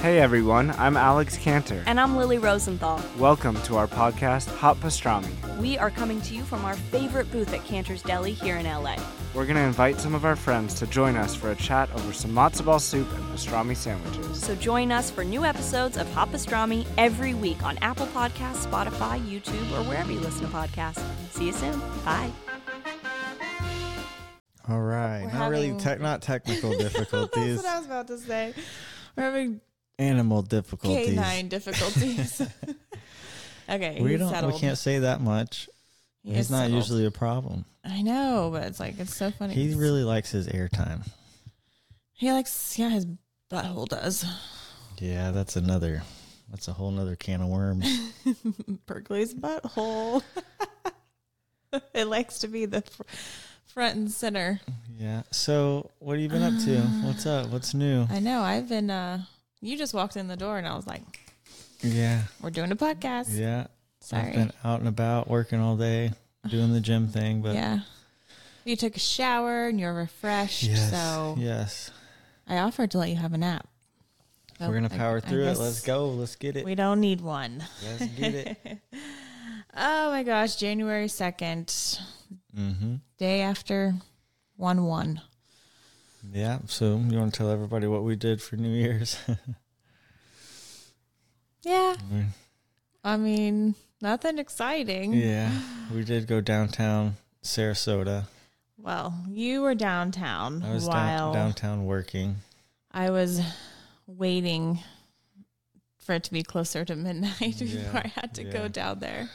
Hey everyone, I'm Alex Cantor. And I'm Lily Rosenthal. Welcome to our podcast, Hot Pastrami. We are coming to you from our favorite booth at Cantor's Deli here in LA. We're going to invite some of our friends to join us for a chat over some matzo ball soup and pastrami sandwiches. So join us for new episodes of Hot Pastrami every week on Apple Podcasts, Spotify, YouTube, or wherever you listen to podcasts. See you soon. Bye. All right. We're not really having- tech not technical difficulties. That's what I was about to say. We're having animal difficulties. canine difficulties. okay, We don't settled. we can't say that much. He He's not settled. usually a problem. I know, but it's like it's so funny. He really likes his airtime. he likes yeah his butthole does. Yeah, that's another that's a whole nother can of worms. Berkeley's butthole. it likes to be the fr- front and center. yeah. So what have you been up to? What's up? What's new? I know. I've been. uh You just walked in the door, and I was like, Yeah. "We're doing a podcast." Yeah. Sorry. I've been out and about working all day, doing the gym thing, but yeah. You took a shower and you're refreshed. yes. So yes. I offered to let you have a nap. We're gonna I- power I through it. guess Let's go. Let's get it. We don't need one. Let's get it. Oh my gosh, January 2nd, mm-hmm. day after 1 1. Yeah. So you want to tell everybody what we did for New Year's? Yeah. I mean, nothing exciting. yeah. We did go downtown Sarasota. Well, you were downtown I was while down, downtown working. I was waiting for it to be closer to midnight Yeah, before I had to yeah. go down there.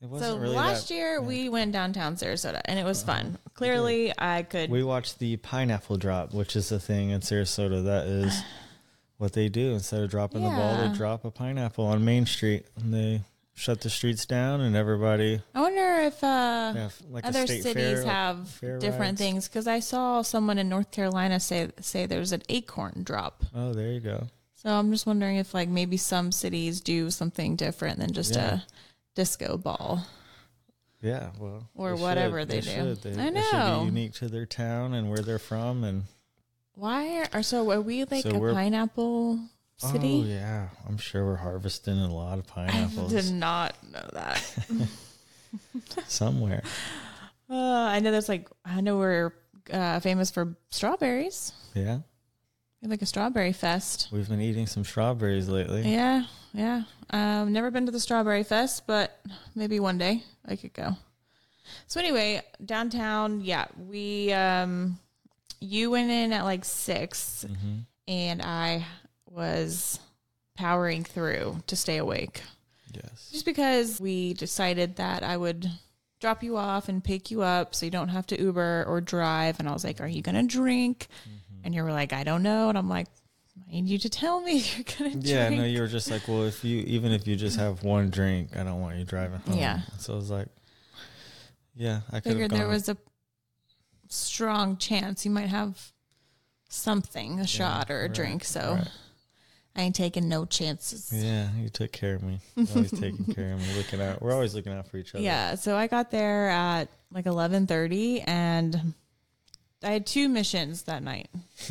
It So really last that- year yeah. we went downtown Sarasota and it was Uh-huh. fun. Clearly, I could. We watched the pineapple drop, which is the thing in Sarasota. That is what they do. Instead of dropping the ball, they drop a pineapple on Main Street, and they shut the streets down, and everybody I wonder if uh, like other cities fair, have fair different rides. things because I saw someone in North Carolina say say there's an acorn drop. Oh, there you go. So I'm just wondering if like maybe some cities do something different than just Yeah. a disco ball. Yeah, well, Or they whatever should. they do. Should. They, I It should know. be unique to their town and where they're from, and Why are, so are we like So a pineapple oh city? yeah, I'm sure we're harvesting a lot of pineapples. I did not know that. somewhere. uh, I know there's like I know we're uh, famous for strawberries. Yeah, Like a strawberry fest. we've been eating some strawberries lately. Yeah, yeah. Um, never been to the Strawberry Fest, but maybe one day I could go. So anyway, downtown, yeah, we um, you went in at like 6 hmm and I was powering through to stay awake, Yes. just because we decided that I would drop you off and pick you up, so you don't have to Uber or drive. And I was like, "Are you gonna drink?" Mm-hmm. And you were like, "I don't know," and I'm like. I need you to tell me you're gonna drink. Yeah, no, you were just like, well, if you even if you just have one drink, I don't want you driving home. Yeah. So I was like, yeah, I figured there was a strong chance you might have something, a shot or a right, drink. So right. I ain't taking no chances. Yeah, you took care of me. Always taking care of me, looking out. We're always looking out for each other. Yeah. So I got there at like eleven thirty, and I had two missions that night.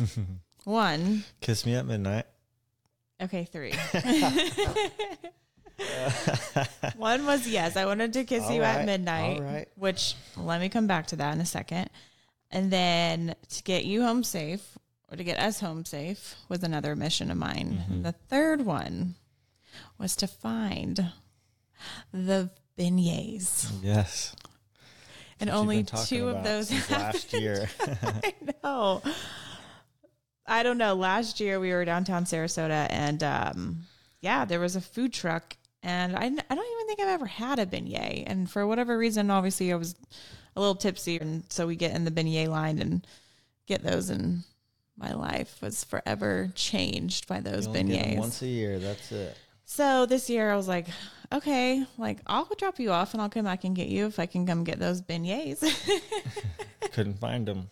One, Kiss me at midnight. okay, three. One was yes, I wanted to kiss All you right, at midnight, all right. which let me come back to that in a second. And then to get you home safe or to get us home safe was another mission of mine. Mm-hmm. The third one was to find the beignets. Yes. And only two of those last year. I know. I don't know. Last year we were downtown Sarasota, and um, yeah, there was a food truck, and I, I don't even think I've ever had a beignet. And for whatever reason, obviously I was a little tipsy, and so we get in the beignet line and get those, and my life was forever changed by those You only get 'em beignets. once a year. That's it. So this year I was like, okay, like I'll drop you off and I'll come back and get you if I can come get those beignets. Couldn't find them.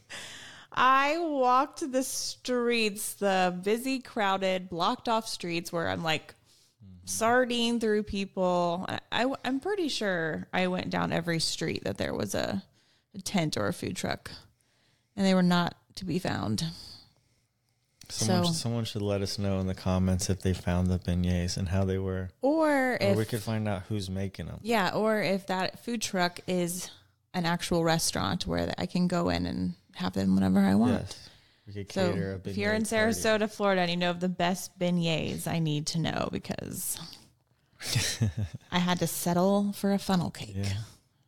I walked the streets, the busy, crowded, blocked off streets where I'm like mm-hmm. sardine through people. I, I, am pretty sure I went down every street that there was a, a tent or a food truck, and they were not to be found. Someone, So- someone should let us know in the comments if they found the beignets and how they were, Or or if we could find out who's making them. yeah, or if that food truck is an actual restaurant where I can go in and have them whenever I want. Yes, we could So cater a if you're in party. Sarasota, Florida, and you know of the best beignets, I need to know because I had to settle for a funnel cake. yeah,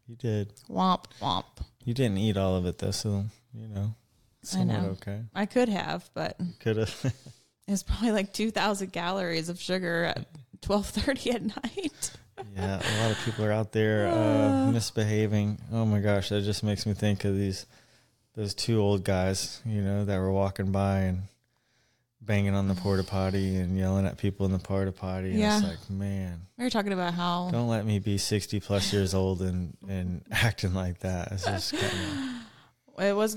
you did. Womp womp. You didn't eat all of it though, so you know, somewhat know. okay. I could have, but Could have. it was probably like two thousand calories of sugar at twelve thirty at night. yeah, a lot of people are out there uh, misbehaving. Oh my gosh, that just makes me think of these those two old guys, you know, that were walking by and banging on the porta potty and yelling at people in the porta potty. And it's Yeah. like, man, We were talking about how don't let me be sixty plus years old and and acting like that. It's just kinda, it was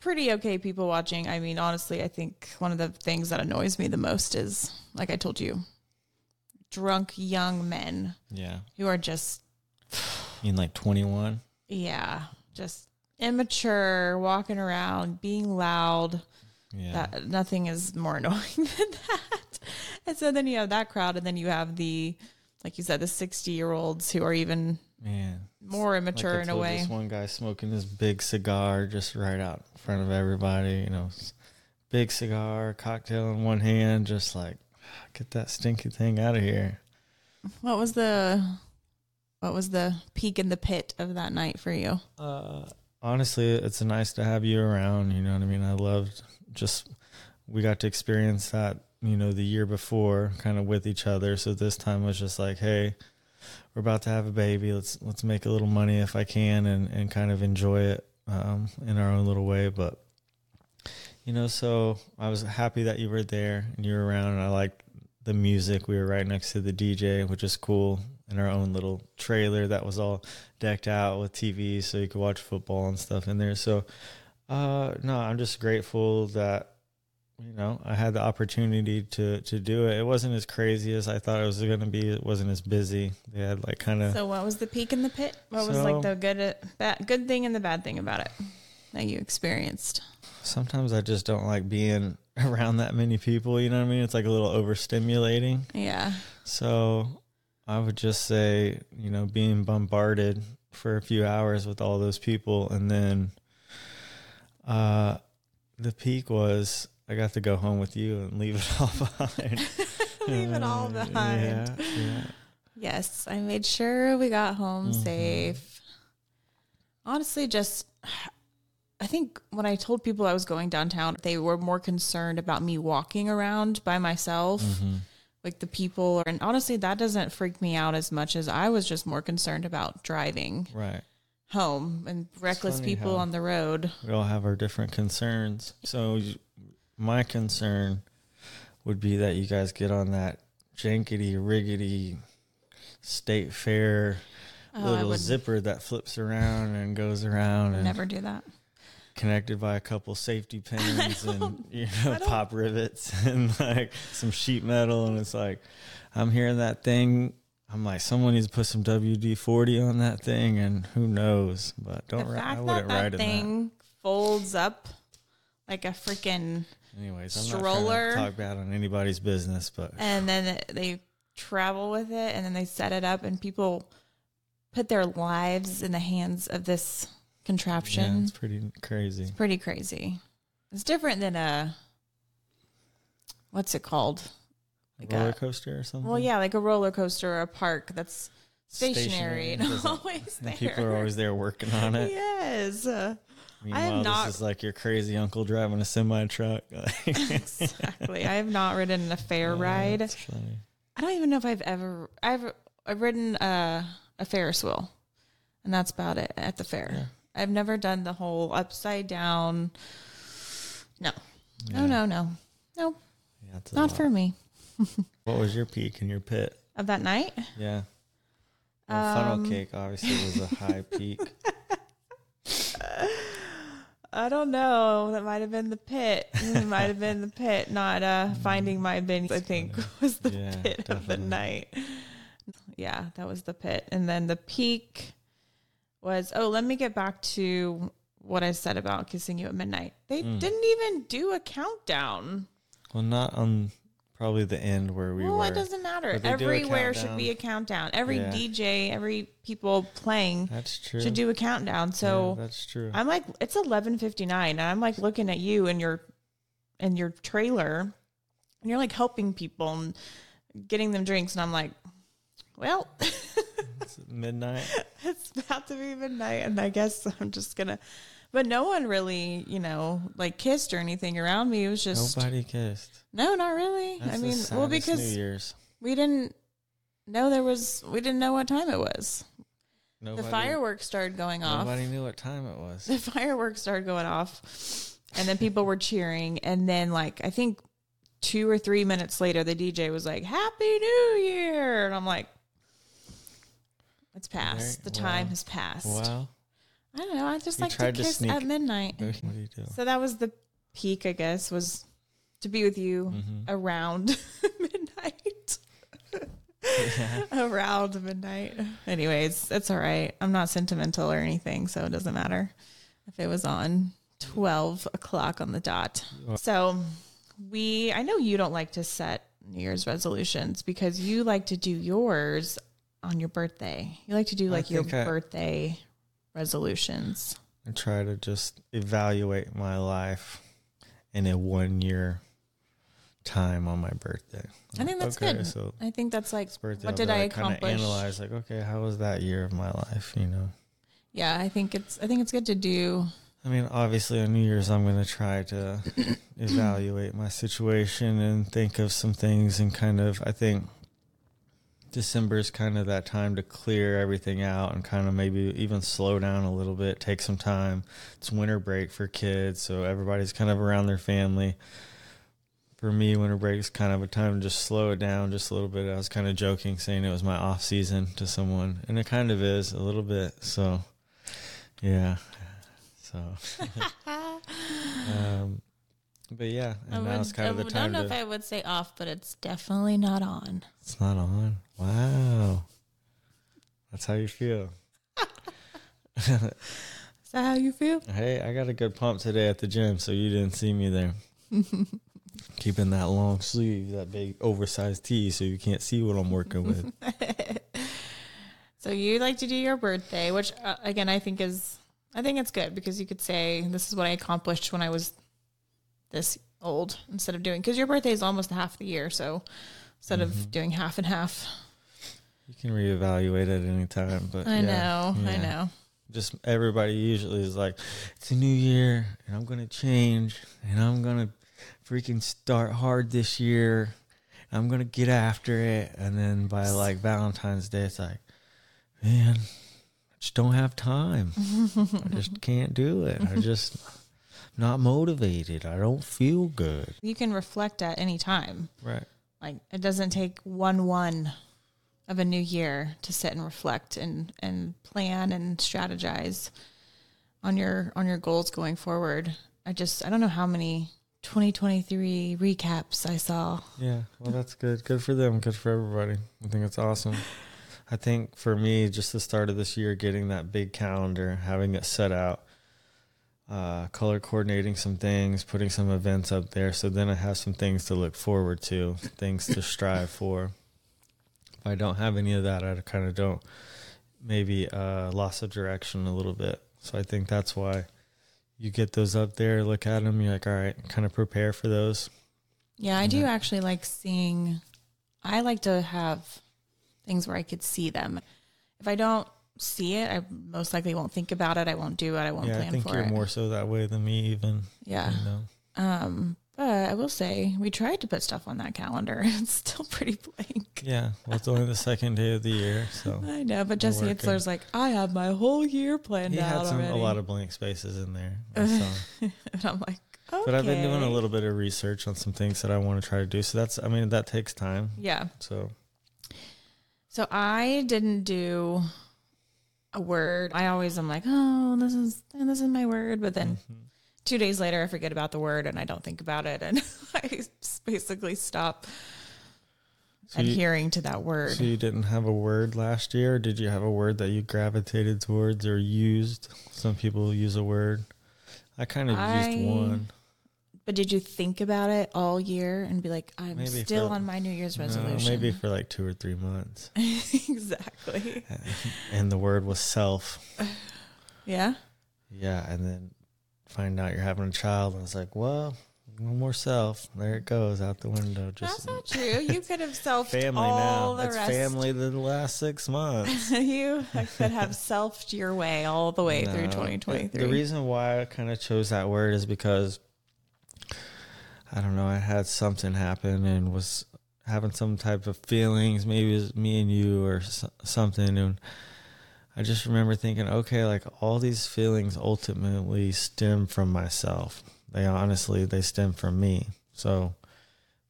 pretty okay people watching. I mean, honestly, I think one of the things that annoys me the most is, like I told you, drunk young men yeah. who are just, You mean like twenty one? yeah, just immature, walking around, being loud. Yeah. That nothing is more annoying than that. And so then you have that crowd, and then you have the, like you said, the sixty-year-olds who are even man. More immature Like in a way. This one guy smoking this big cigar just right out in front of everybody. You know, big cigar, cocktail in one hand, just like get that stinky thing out of here. What was the, what was the peak in the pit of that night for you? Uh, honestly, it's nice to have you around. You know what I mean? I loved just we got to experience that. You know, the year before, kind of with each other. So this time was just like, hey, we're about to have a baby. Let's let's make a little money if I can, and and kind of enjoy it um, in our own little way. But you know, so I was happy that you were there and you were around, and I liked the music. We were right next to the DJ, which is cool. In our own little trailer that was all decked out with TVs, so you could watch football and stuff in there. So, uh, no, I'm just grateful that you know I had the opportunity to to do it. It wasn't as crazy as I thought it was going to be. It wasn't as busy. They had like kind of So what was the peak in the pit? What was like the good bad good thing and the bad thing about it that you experienced? sometimes I just don't like being around that many people. You know what I mean? It's like a little overstimulating. Yeah. So I would just say, you know, being bombarded for a few hours with all those people, and then uh, the peak was I got to go home with you and leave it all behind. Leave it all Uh, behind. Yeah, yeah. Yes, I made sure we got home Mhm. safe. Honestly, just I think when I told people I was going downtown, they were more concerned about me walking around by myself, Mhm. like the people. And honestly, that doesn't freak me out as much as I was just more concerned about driving Right. home and reckless people on the road. We all have our different concerns. So my concern would be that you guys get on that jankety riggedy state fair Oh, little zipper that flips around and goes around and never do that. connected by a couple safety pins and you know pop rivets and like some sheet metal and it's like I'm hearing that thing. I'm like someone needs to put some WD-40 on that thing and who knows? But don't the ri- I fact wouldn't that ride that. in thing folds up like a freaking that anyways I'm stroller. not trying to talk bad on anybody's business but and then they travel with it and then they set it up and people put their lives in the hands of this contraption. yeah, it's pretty crazy. It's pretty crazy. It's different than a what's it called? Like roller a, coaster or something? Well yeah like a roller coaster or a park that's stationary, and always there people are always there working on it? Yes. uh, meanwhile not- this is like your crazy uncle driving a semi truck exactly i have not ridden a fair ride That's funny. I don't even know if I've ever I've I've ridden a a Ferris wheel, and that's about it at the fair. Yeah. I've never done the whole upside down. No, Yeah. no, no, no, no, Yeah, not lot. for me. What was your peak and your pit? Of that night, Yeah. Well, funnel Um, cake obviously was a high peak. I don't know. That might have been the pit. It might have been the pit, not uh, finding my bins. I think was the Yeah, pit of the night. Yeah, that was the pit, and then the peak was. Oh, let me get back to what I said about kissing you at midnight. They Mm. didn't even do a countdown. Well, not on probably the end where we well, were. it doesn't matter. Everywhere should be a countdown. Every Yeah. DJ, every people playing That's true. should do a countdown. Yeah, So that's true. I'm like, it's 11:59, and I'm like looking at you and your and your trailer, and you're like helping people and getting them drinks, and I'm like, well, It's midnight. it's about to be midnight, and I guess I'm just gonna. But no one really, you know, like kissed or anything around me. It was just Nobody kissed. no, not really. That's I the mean, well, saddest because New Year's. we didn't know there was, we didn't know what time it was. Nobody, the fireworks started going off. Nobody knew what time it was. the fireworks started going off and then people were cheering and then like i think two or three minutes later the dj was like happy new year and i'm like it's past the Very- time wow. has passed Wow. I don't know i just like to to kiss sneak- at midnight What do you do? so that was the peak i guess was to be with you Mhm. around midnight Yeah. around midnight. Anyways, it's all right. I'm not sentimental or anything, so it doesn't matter if it was on 12 o'clock on the dot. So we, I know you don't like to set New Year's resolutions because you like to do yours on your birthday. You like to do like your I- birthday resolutions. I try to just evaluate my life in a one year time on my birthday. I think that's okay, good. So I think that's like, birthday. what did be I like, kinda accomplish? Analyze like, okay, how was that year of my life? You know. yeah, I think it's, I think it's good to do. I mean, obviously on New Year's, I'm going to try to evaluate my situation and think of some things and kind of, I think December is kind of that time to clear everything out and kind of maybe even slow down a little bit, take some time. It's winter break for kids, so everybody's kind of around their family. For me, winter break is kind of a time to just slow it down just a little bit. I was kind of joking, saying it was my off season to someone, and it kind of is a little bit. So, yeah. So, um, but yeah, and now it's kind of the time I don't know to. If I would say off, but it's definitely not on. It's not on. Wow. That's how you feel. Is that how you feel? Hey, I got a good pump today at the gym, so you didn't see me there. Keeping that long sleeve, that big oversized tee, so you can't see what I'm working with. So you like to do your birthday, which uh, again I think is I think it's good because you could say this is what I accomplished when I was this old instead of doing because your birthday is almost half the year, so instead Mm-hmm. of doing half and half. You can reevaluate at any time, but I yeah, know, I know. Just everybody usually is like, it's a new year, and I'm gonna change, and I'm gonna freaking start hard this year. I'm gonna get after it, and then by like Valentine's Day, it's like, man, I just don't have time. I just can't do it. I just not motivated. I don't feel good. You can reflect at any time. Right. Like it doesn't take one one of a new year to sit and reflect and and plan and strategize on your on your goals going forward. I just I don't know how many 2023 recaps I saw. Yeah, well, that's good. Good for them. Good for everybody. I think it's awesome. I think for me, just the start of this year, getting that big calendar, having it set out, uh, color coordinating some things, putting some events up there, so then I have some things to look forward to, things to strive for. If I don't have any of that, I kind of don't. Maybe uh, loss of direction a little bit. So I think that's why you get those up there, look at them, you're like, all right, kind of prepare for those. Yeah, I do Yeah. actually like seeing I like to have things where I could see them. If I don't see it, I most likely won't think about it. I won't do it. I won't yeah, I plan think for you're it. more so that way than me, even. yeah. You know? Um, but I will say we tried to put stuff on that calendar. It's still pretty blank. Yeah. Well, it's only the second day of the year, so I know, but Jesse. Itzler's like, I have my whole year planned he out had some, a lot of blank spaces in there. I and I'm like, okay. But I've been doing a little bit of research on some things that I want to try to do. So that's, I mean, that takes time. Yeah. So So I didn't do a word. I always am like, oh, this is this is my word, but then mhm. two days later I forget about the word and I don't think about it and I basically stop So you- adhering to that word. So you didn't have a word last year? Or did you have a word that you gravitated towards or used? Some people use a word. I kind of I- used one. But did you think about it all year and be like, I'm Maybe still for- on my New Year's No, resolution? maybe for like two or three months. exactly. and the word was self. Yeah. Yeah, and then find out you're having a child, and it's like, well, no more self. There it goes out the window. That's Just not true. You could have selfed family all now. the It's rest. family the last six months. you could have selfed your way all the way through No, 2023. The reason why I kind of chose that word is because I don't know. I had something happen and was having some type of feelings. Maybe it was me and you or something, and I just remember thinking, okay, like all these feelings ultimately stem from myself. They honestly they stem from me. So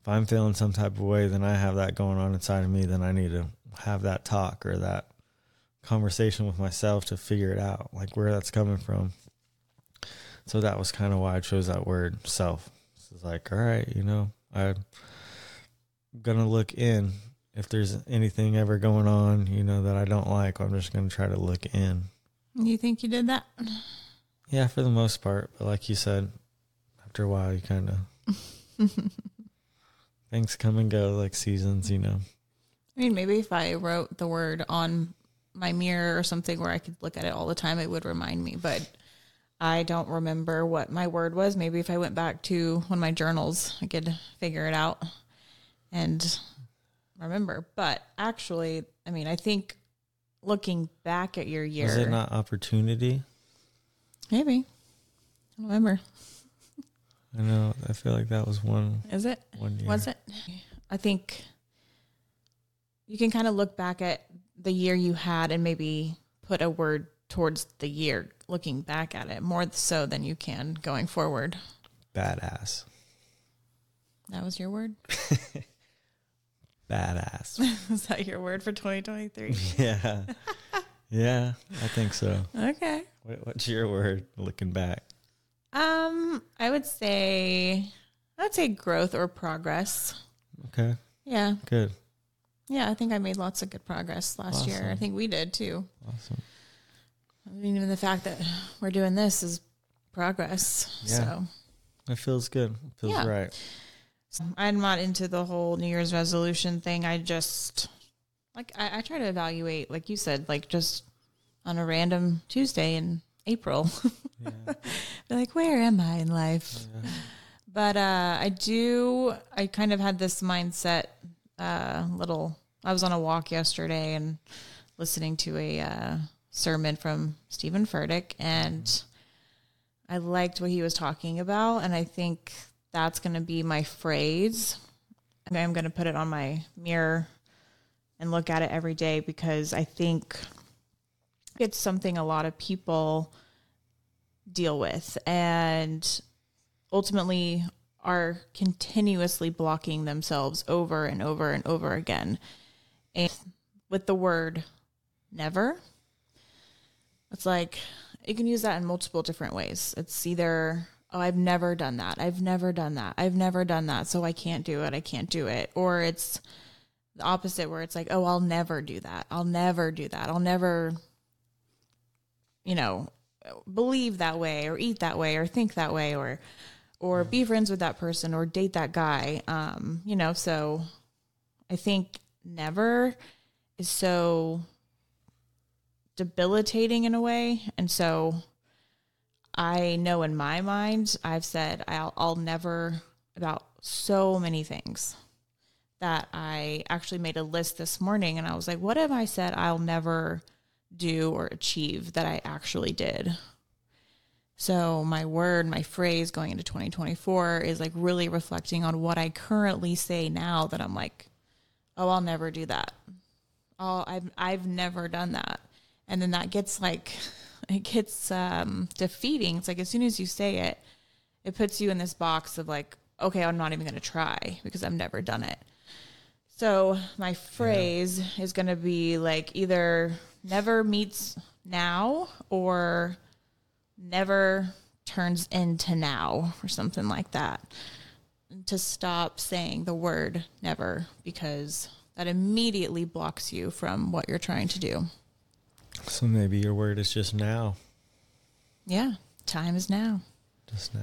if I'm feeling some type of way, then I have that going on inside of me. Then I need to have that talk or that conversation with myself to figure it out, like where that's coming from. So that was kind of why I chose that word, self. It's like, all right, you know, I'm gonna look in. If there's anything ever going on, you know, that I don't like, I'm just gonna try to look in. you think you did that? Yeah, for the most part. But like you said, after a while, you kind of things come and go, like seasons, you know. I mean, maybe if I wrote the word on my mirror or something where I could look at it all the time, it would remind me. But I don't remember what my word was. Maybe if I went back to one of my journals, I could figure it out and remember. But actually, I mean, I think looking back at your year, Is it not opportunity? maybe. I don't remember. I know. I feel like that was one Is it? one year. Was it? I think you can kind of look back at the year you had and maybe put a word towards the year looking back at it more so than you can going forward. Badass. That was your word? Badass. Is that your word for 2023? yeah. Yeah, I think so. okay. What, what's your word looking back? Um, I would say I'd say growth or progress. Okay, Yeah. good. Yeah, I think I made lots of good progress last year. I think we did too. Awesome. I mean, even the fact that we're doing this is progress. Yeah. So It feels good. It feels Yeah. right. I'm not into the whole New Year's resolution thing. I just like I, I try to evaluate, like you said, like just on a random Tuesday in April. Yeah. Like, where am I in life? Yeah. But uh, I do. I kind of had this mindset. Uh, little. I was on a walk yesterday and listening to a uh, sermon from Steven Furtick, and I liked what he was talking about, and I think that's going to be my phrase. I'm going to put it on my mirror and look at it every day because I think it's something a lot of people deal with and ultimately are continuously blocking themselves over and over and over again. And with the word never, it's like you can use that in multiple different ways. It's either, oh, I've never done that. I've never done that. I've never done that. So I can't do it. I can't do it. Or it's the opposite where it's like, oh, I'll never do that. I'll never do that. I'll never, you know, believe that way or eat that way or think that way or or be friends with that person or date that guy um you know so i think never is so debilitating in a way and so i know in my mind i've said i'll, I'll never about so many things that i actually made a list this morning and i was like what have i said i'll never do or achieve that I actually did. So my word, my phrase going into 2024 is like really reflecting on what I currently say now that I'm like, oh, I'll never do that. Oh, I've I've never done that. And then that gets like it gets um defeating. It's like as soon as you say it, it puts you in this box of like, okay, I'm not even gonna try because I've never done it. So my phrase is going to be like either never meets now or never turns into now or something like that. To stop saying the word never because that immediately blocks you from what you're trying to do. So maybe your word is just now. Yeah, time is now. Just now.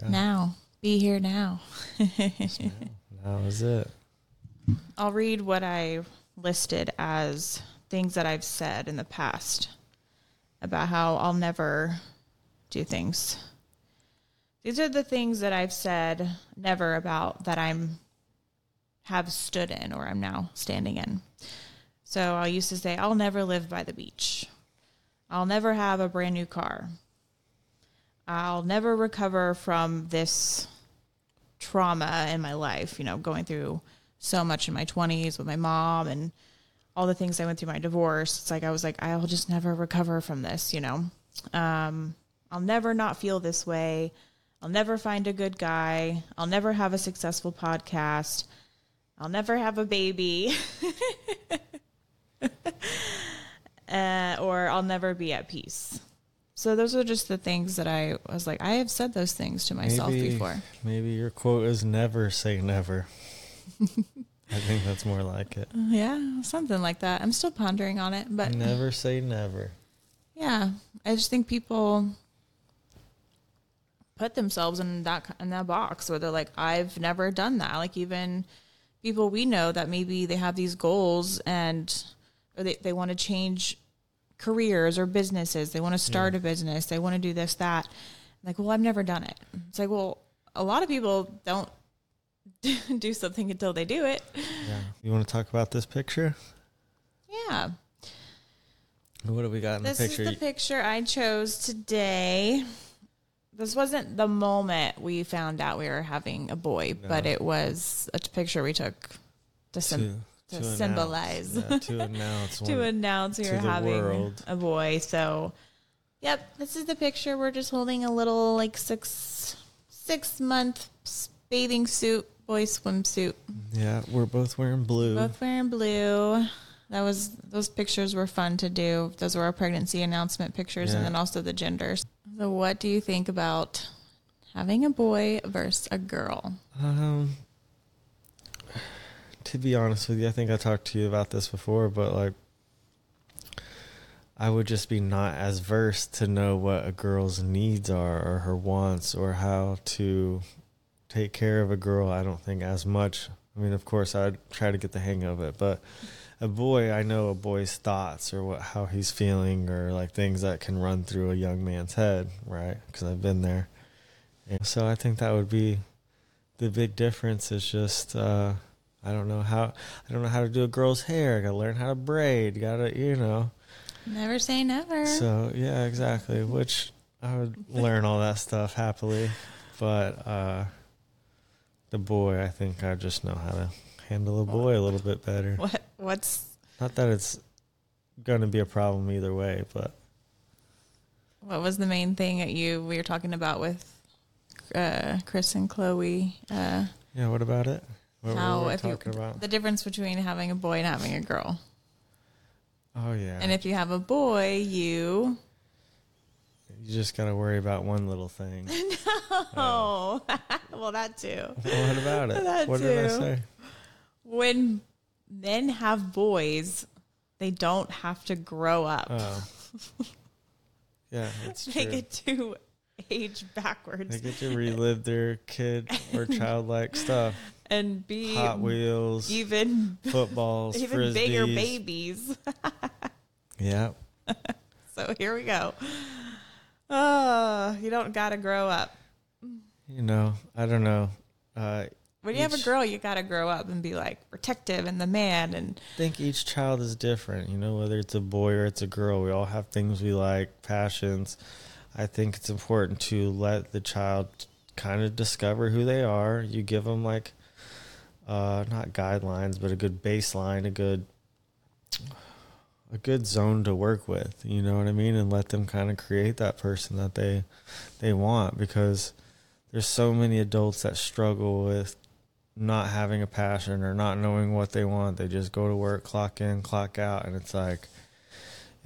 Yeah. Now, be here now. Just now. Now is it. I'll read what I listed as things that I've said in the past about how I'll never do things. These are the things that I've said never about that I'm have stood in or I'm now standing in. So I used to say, I'll never live by the beach. I'll never have a brand new car. I'll never recover from this trauma in my life, you know, going through so much in my 20s with my mom and all the things I went through my divorce. It's like I was like I'll just never recover from this, you know. Um I'll never not feel this way. I'll never find a good guy. I'll never have a successful podcast. I'll never have a baby. uh, or I'll never be at peace. So those are just the things that I was like, I have said those things to myself maybe, before. Maybe your quote is never say never. I think that's more like it. Yeah, something like that. I'm still pondering on it, but never say never. yeah, I just think people put themselves in that in that box where they're like, I've never done that. Like even people we know that maybe they have these goals and or they, they want to change careers or businesses. They want to start a business. They want to do this, that. Like, well, I've never done it. It's like, well, a lot of people don't do something until they do it. Yeah. You want to talk about this picture? Yeah. What do we got in This the picture? is the picture I chose today. This wasn't the moment we found out we were having a boy, but it was a picture we took to, sim- to, announce. symbolize, Yeah, to announce. to announce to were having world. a boy. So, yep, this is the picture. We're just holding a little like six six month bathing suit, boy swimsuit. Yeah, we're both wearing blue. Both wearing blue. That was those pictures were fun to do. Those were our pregnancy announcement pictures, and then also the genders. So, what do you think about having a boy versus a girl? Um, to be honest with you, I think I talked to you about this before, but like, I would just be not as versed to know what a girl's needs are or her wants or how to take care of a girl. I don't think as much. I mean, of course, I'd try to get the hang of it, but a boy, I know a boy's thoughts or what how he's feeling or like things that can run through a young man's head, right? Because I've been there. And so I think that would be the big difference is just uh, I don't know how I don't know how to do a girl's hair. I gotta learn how to braid. Gotta you know. Never say never. So yeah, exactly. Which I would learn all that stuff happily, but uh, the boy, I think I just know how to handle a boy a little bit better. what what's Not that it's gonna be a problem either way, but what was the main thing that you we were talking about with uh, Chris and Chloe? Uh, yeah. What about it? What how we if you about? the difference between having a boy and having a girl, Oh yeah. and if you have a boy, you you just gotta worry about one little thing. oh well that too. What about it? That what did I say? when men have boys, they don't have to grow up. Oh. Yeah, that's they true. get to age backwards They get to relive their kid or childlike stuff. And be Hot Wheels, even footballs, even frisbees. bigger babies. Yeah. so here we go. Oh, you don't gotta grow up. You know, I don't know. Uh, When you have a girl, you gotta grow up and be like protective and the man and I think each child is different. You know, whether it's a boy or it's a girl, we all have things we like, passions. I think it's important to let the child kind of discover who they are. You give them like, uh, not guidelines, but a good baseline, a good, a good zone to work with. You know what I mean, and let them kind of create that person that they, they want because there's so many adults that struggle with not having a passion or not knowing what they want. They just go to work, clock in, clock out, and it's like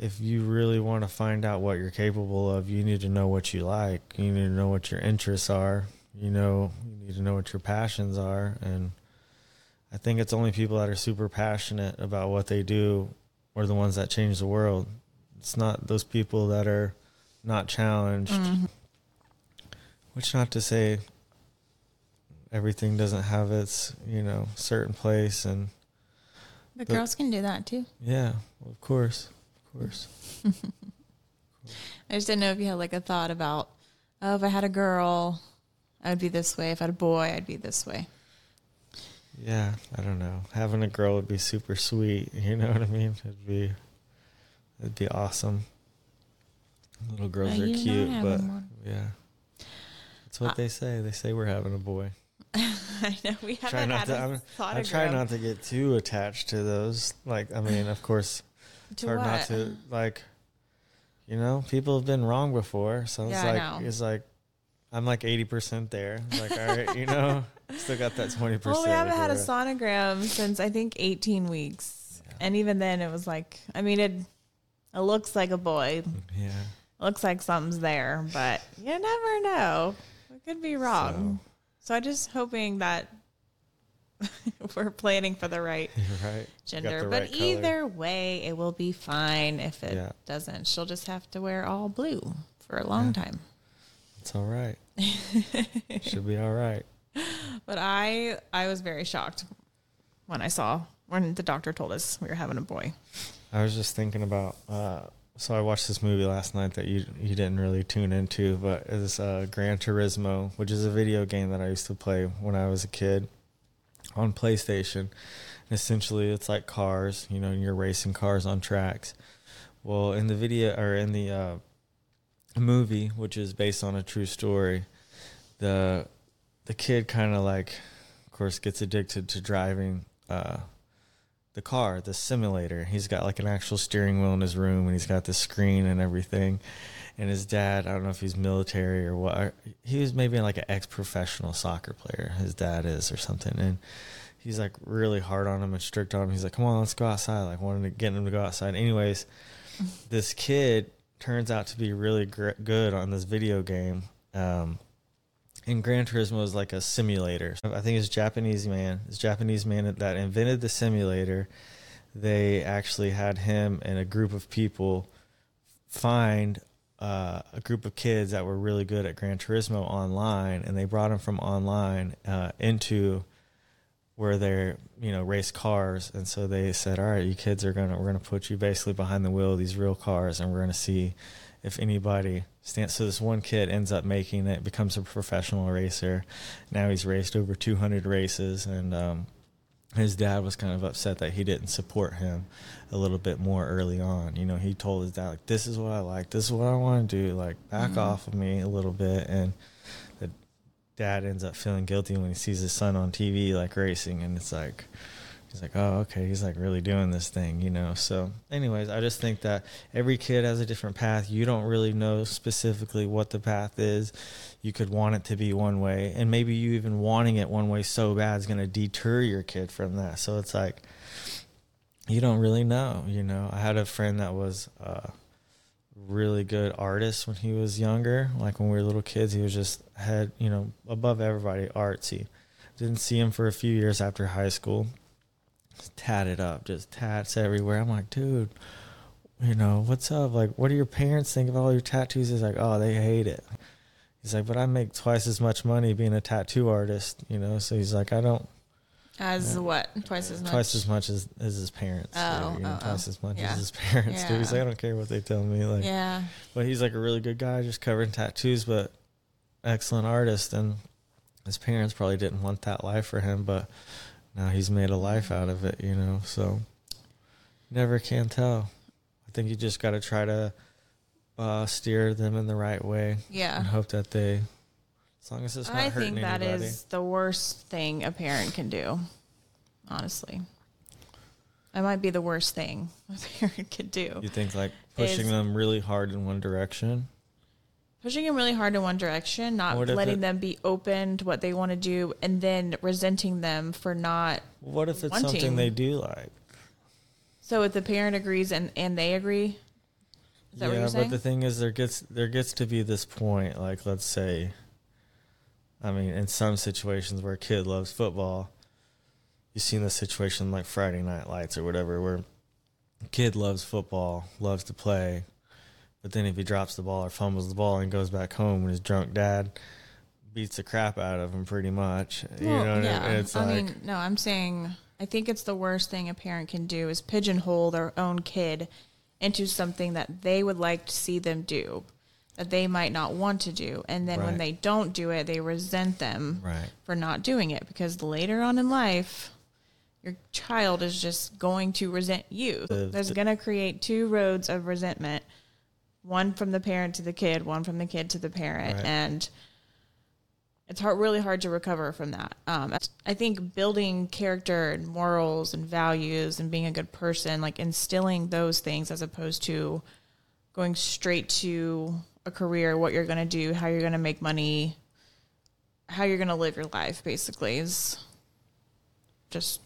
if you really want to find out what you're capable of, you need to know what you like. You need to know what your interests are. You know, you need to know what your passions are and I think it's only people that are super passionate about what they do are the ones that change the world. It's not those people that are not challenged mm-hmm. Which not to say everything doesn't have its, you know, certain place and But But- girls can do that too. yeah, well, of course. Of course. I just didn't know if you had like a thought about, oh, if I had a girl, I would be this way. If I had a boy, I'd be this way. Yeah, I don't know. Having a girl would be super sweet, you know what I mean? It'd be it'd be awesome. Little girls are you're cute, but yeah. That's what Uh, they say. They say we're having a boy. I know we haven't not had to. a I'm, thought I try not to get too attached to those. Like, I mean, of course, it's hard not to. Like, you know, people have been wrong before, so it's Yeah, I like it's like I'm like eighty percent there. It's like, all right, you know, still got that twenty percent. Well, we haven't had a sonogram since I think 18 weeks, Yeah. and even then, it was like, I mean, it it looks like a boy, Yeah. looks like something's there, but you never know. It could be wrong. So, I'm just hoping that we're planning for the right right. gender. the but right color. either way, it will be fine. If it Yeah. doesn't, she'll just have to wear all blue for a long Yeah. time. It's all right. Should be all right. But I I was very shocked when I saw when the doctor told us we were having a boy. I was just thinking about. Uh, so I watched this movie last night that you you didn't really tune into, but it's uh, Gran Turismo, which is a video game that I used to play when I was a kid on PlayStation. And essentially, it's like cars. You know, you're racing cars on tracks. Well, in the video or in the uh, movie, which is based on a true story, the the kid kind of like, of course, gets addicted to driving. Uh, the car, the simulator. He's got like an actual steering wheel in his room and he's got the screen and everything. And his dad, I don't know if he's military or what. He was maybe like an ex professional soccer player. His dad is or something. And he's like really hard on him and strict on him. He's like, come on, let's go outside. Like wanting to get him to go outside. Anyways, this kid turns out to be really gr- good on this video game. Um, and Gran Turismo is like a simulator. I think it's Japanese man. It's Japanese man that invented the simulator. They actually had him and a group of people find uh, a group of kids that were really good at Gran Turismo online, and they brought them from online uh, into where they're you know race cars. And so they said, "All right, you kids are gonna we're gonna put you basically behind the wheel of these real cars, and we're gonna see if anybody stands." So this one kid ends up making it, becomes a professional racer. Now he's raced over 200 races, and um, his dad was kind of upset that he didn't support him a little bit more early on. You know, he told his dad like, "This is what I like. This is what I want to do. Like, back Mhm. off of me a little bit." And the dad ends up feeling guilty when he sees his son on TV like racing, and it's like. He's like, oh, okay. He's like really doing this thing, you know. So, anyways, I just think that every kid has a different path. You don't really know specifically what the path is. You could want it to be one way, and maybe you even wanting it one way so bad is going to deter your kid from that. So it's like you don't really know, you know. I had a friend that was a really good artist when he was younger. Like when we were little kids, he was just had, you know, above everybody artsy. Didn't see him for a few years after high school. Tatted up, just tats everywhere. I'm like, dude, you know, what's up? Like, what do your parents think of all your tattoos? He's like, oh, they hate it. He's like, but I make twice as much money being a tattoo artist, you know. So he's like, I don't As Yeah. what? Twice as much. twice as much as, as his parents. Oh, do, you know, oh, twice oh. as much Yeah. as his parents do. He's like, I don't care what they tell me. Like, yeah. but he's like a really good guy, just covering tattoos, but excellent artist. And his parents probably didn't want that life for him, but now he's made a life out of it, you know. So never can tell. I think you just got to try to uh, steer them in the right way Yeah. and hope that they, as long as it's not I hurting think that is anybody. the worst thing a parent can do. Honestly, that might be the worst thing a parent could do. You think like pushing is- them really hard in one direction? Pushing them really hard in one direction, not What letting it- them be open to what they want to do, and then resenting them for not. What if it's something they do like? So if the parent agrees and and they agree, is that yeah, what you're but the thing is, there gets there gets to be this point. Like, let's say, I mean, in some situations where a kid loves football, you've seen the situation like Friday Night Lights or whatever, where a kid loves football, loves to play, but then if he drops the ball or fumbles the ball and goes back home, and his drunk dad beats the crap out of him pretty much. you know, what I yeah. mean? it's I like mean, no, I'm saying I think it's the worst thing a parent can do is pigeonhole their own kid into something that they would like to see them do that they might not want to do. And then when they don't do it, they resent them right. for not doing it because later on in life, your child is just going to resent you. The- There's the- going to create two roads of resentment one from the parent to the kid, one from the kid to the parent. Right. And it's hard, really hard to recover from that. Um, I think building character and morals and values and being a good person, like instilling those things as opposed to going straight to a career, what you're going to do, how you're going to make money, how you're going to live your life, basically, is just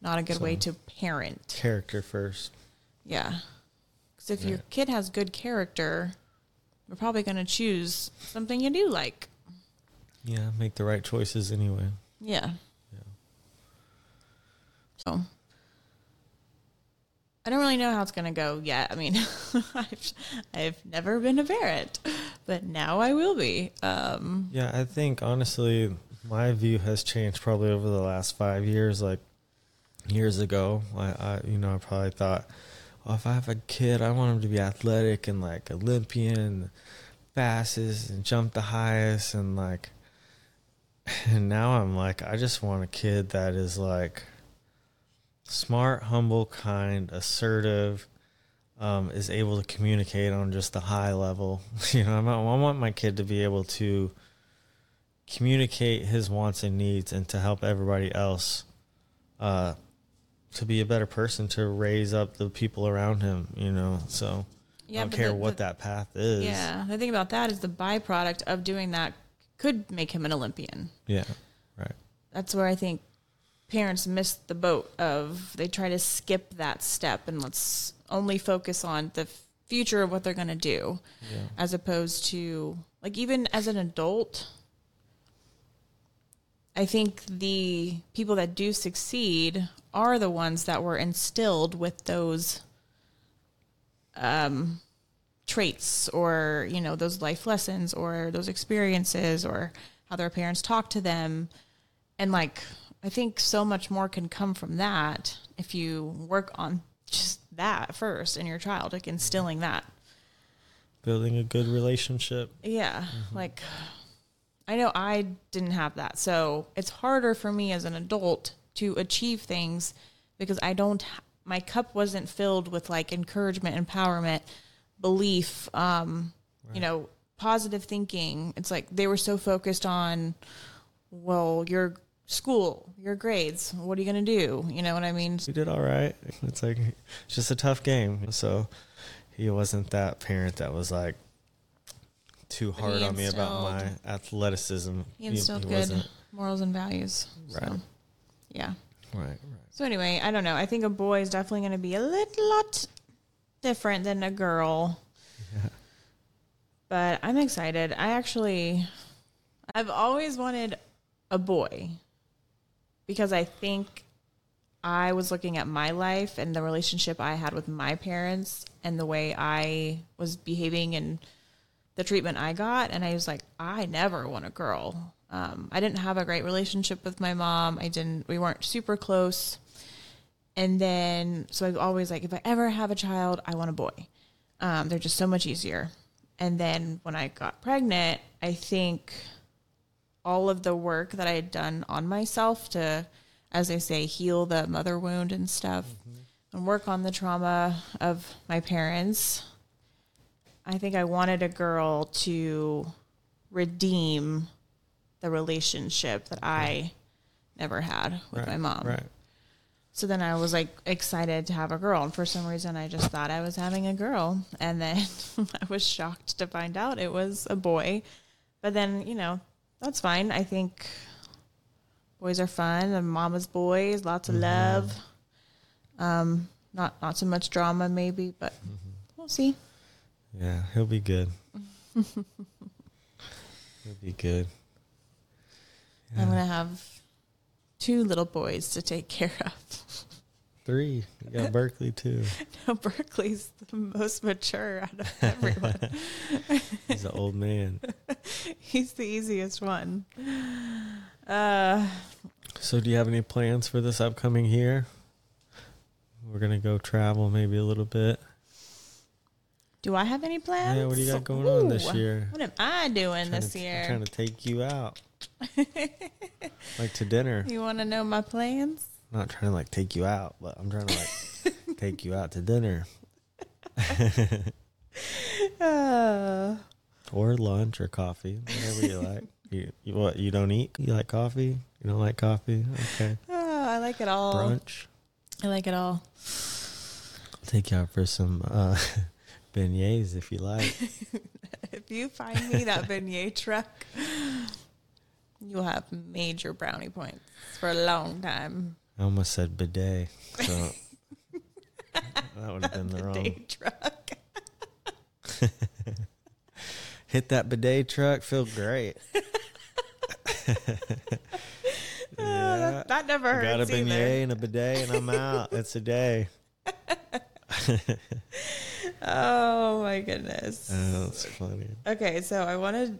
not a good way to parent. Character first. Yeah. Because if your kid has good character, you're probably going to choose something you do like. Yeah, make the right choices anyway. Yeah. So I don't really know how it's going to go yet. I mean, I've, I've never been a parent, but now I will be. Um, Yeah, I think honestly, my view has changed probably over the last five years. Like years ago, I, I you know, I probably thought, oh, if I have a kid, I want him to be athletic and like Olympian, fastest and jump the highest, and like. And now I'm like, I just want a kid that is like smart, humble, kind, assertive, um, is able to communicate on just a high level. You know, I'm, I want my kid to be able to communicate his wants and needs and to help everybody else uh, to be a better person, to raise up the people around him, you know. So Yeah, I don't care the- what the- that path is. yeah. The thing about that is the byproduct of doing that could make him an Olympian. Yeah. Right. that's where I think parents miss the boat of they try to skip that step and let's only focus on the future of what they're going to do Yeah. as opposed to like even as an adult I think the people that do succeed are the ones that were instilled with those um traits or you know those life lessons or those experiences or how their parents talk to them. And like i think so much more can come from that if you work on just that first in your child like instilling that. Building a good relationship. yeah like i know i didn't have that. So it's harder for me as an adult to achieve things because i don't my cup wasn't filled with like encouragement empowerment belief um you know positive thinking. It's like they were so focused on well your school your grades what are you going to do? You know what i mean? We did all right. It's like it's just a tough game. So he wasn't that parent that was like too But hard on me about my athleticism. he instilled good wasn't- morals and values Right. so, yeah Right. Right. So anyway, I don't know. I think a boy is definitely going to be a little lot different than a girl. Yeah. But I'm excited. I actually I've always wanted a boy because I think I was looking at my life and the relationship I had with my parents and the way I was behaving and the treatment I got. And I was like, I never want a girl. Um, I didn't have a great relationship with my mom. I didn't, we weren't super close. And then, so I was always like, if I ever have a child, I want a boy. Um, they're just so much easier. And then when I got pregnant, I think all of the work that I had done on myself to, as they say, heal the mother wound and stuff and work on the trauma of my parents. I think I wanted a girl to redeem the relationship that I never had with right. my mom. Right. So then I was like excited to have a girl. And for some reason, I just thought I was having a girl. And then I was shocked to find out it was a boy. But then, you know, that's fine. I think boys are fun. And mama's boys, lots of love. Um, not not so much drama, maybe, but we'll see. Yeah, he'll be good. he'll be good. I'm gonna have two little boys to take care of. three. You got Berkeley too. No, Berkeley's the most mature out of everyone. He's an old man. He's the easiest one. Uh, So, do you have any plans for this upcoming year? We're gonna go travel maybe a little bit. Do I have any plans? Yeah, what do you got going on this year? What am I doing this to, year? I'm trying to take you out, like to dinner. You want to know my plans? not trying to like take you out, but I'm trying to like take you out to dinner Uh, or lunch or coffee, whatever you like. You, you what? You don't eat? You like coffee? You don't like coffee? Okay. oh, I like it all. Brunch. I like it all. I'll take you out for some uh, beignets if you like. If you find me that beignet truck, you'll have major brownie points for a long time. I almost said bidet, so that would have been the wrong. Truck. Hit that bidet truck, feel great. Oh, yeah. That never I hurts got a beignet either. and a bidet, and I'm out. It's a day. Oh my goodness. Oh, that's funny. Okay, so I want to,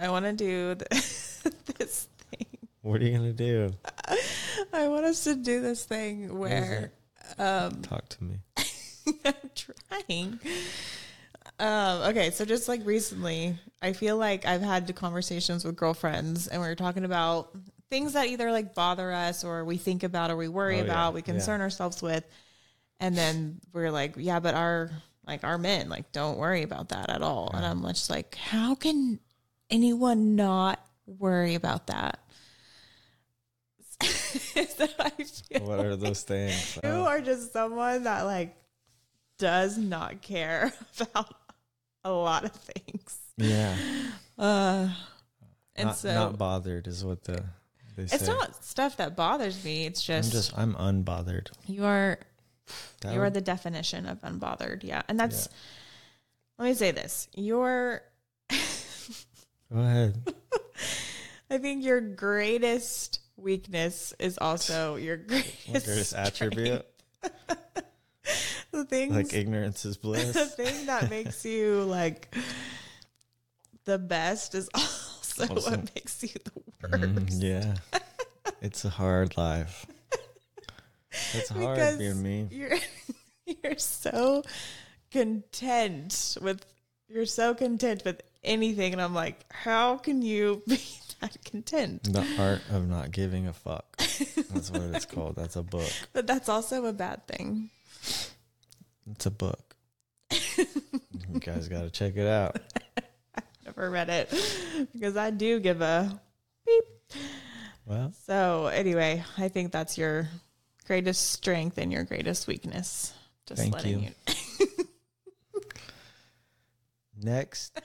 I want to do th- this thing. What are you gonna do? I want us to do this thing where um, Talk to me. I'm trying. Um, okay, so just like recently, I feel like I've had conversations with girlfriends, and we are talking about things that either like bother us, or we think about, or we worry Oh, yeah, about, we concern yeah. ourselves with, and then we're like, yeah, but our like our men like don't worry about that at all, and I'm just like, how can anyone not worry about that? so I feel What are those things? you Oh, are just someone that like does not care about a lot of things. yeah, Uh and not, so not bothered is what the they say. it's not stuff that bothers me. It's just I'm just I'm unbothered. you are That you are the definition of unbothered. Yeah. And that's let me say this. You're Go ahead. I think your greatest weakness is also your greatest, My greatest attribute. The thing like ignorance is bliss. the thing that makes you like the best is also Awesome. what makes you the worst. Mm, yeah, it's a hard life. It's hard Because being me. You're you're so content with you're so content with anything, and I'm like, how can you be that content? The art of not giving a fuck. That's what it's called. That's a book. But that's also a bad thing. It's a book. you guys got to check it out. i Never read it because I do give a beep. Well, So anyway, I think that's your greatest strength and your greatest weakness. Just Thank letting you. you. next.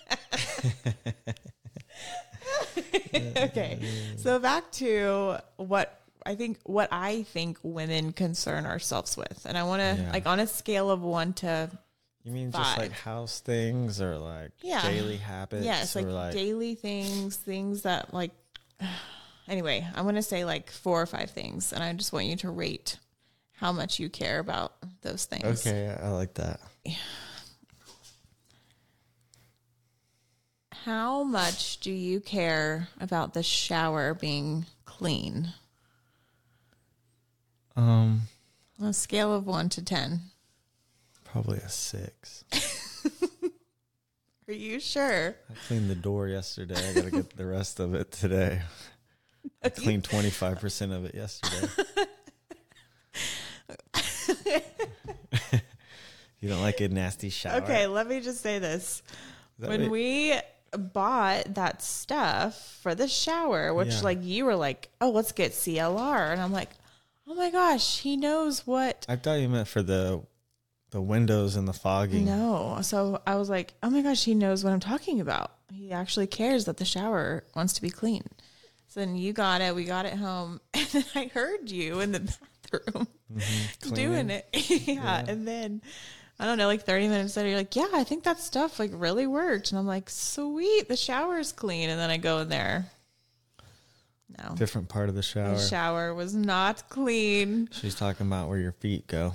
okay. So back to what I think what I think women concern ourselves with. And I want to Yeah. like on a scale of 1 to You mean just like house things or like Yeah. daily habits? yes, or like, like daily things, things that like anyway, I want to say like four or five things and I just want you to rate how much you care about those things. Okay, I like that. How much do you care about the shower being clean? Um, On a scale of 1 to 10. probably a six. Are you sure? I cleaned the door yesterday. I got to get the rest of it today. I cleaned twenty five percent of it yesterday. you don't like a nasty shower? Okay, let me just say this. when what- we bought that stuff for the shower, which Yeah. like you were like, "Oh, let's get CLR," and I'm like, "Oh my gosh, he knows what." I thought you meant for the the windows and the fogging. No, so I was like, "Oh my gosh, he knows what I'm talking about. He actually cares that the shower wants to be clean." Then you got it, we got it home, and then I heard you in the bathroom Mm-hmm. doing it. yeah. And then I don't know, like 30 minutes later, you're like, yeah, I think that stuff like really worked. And I'm like, sweet, the shower's clean. And then I go in there. No. Different part of the shower. The shower was not clean. She's talking about where your feet go.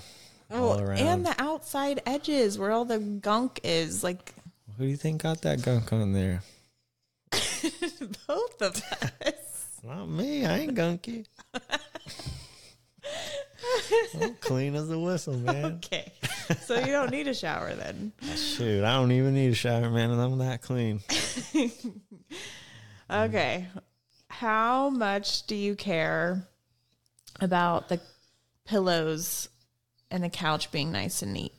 Oh, all around. and the outside edges where all the gunk is. Like Who do you think got that gunk on there? both of us. Not me. I ain't gunky. I'm clean as a whistle, man. Okay. So you don't need a shower then. Shoot, I don't even need a shower, man, and I'm that clean. Okay. How much do you care about the pillows and the couch being nice and neat?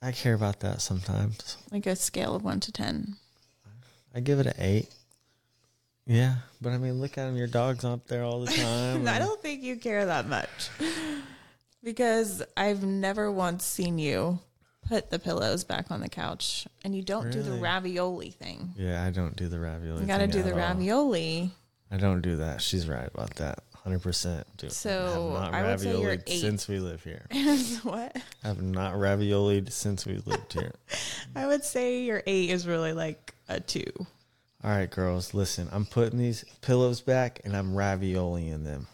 I care about that sometimes. Like a scale of one to 10. I give it an eight. Yeah, but I mean, look at him. Your dog's up there all the time. I don't think you care that much because I've never once seen you put the pillows back on the couch and you don't do the ravioli thing. Yeah, I don't do the ravioli. You got to do the all. ravioli. I don't do that. She's right about that. Hundred percent. So, have not I would say you're eight. since we live here. what? Have not raviolied since we lived here. I would say your eight is really like a two. All right, girls, listen. I'm putting these pillows back and I'm ravioliing them.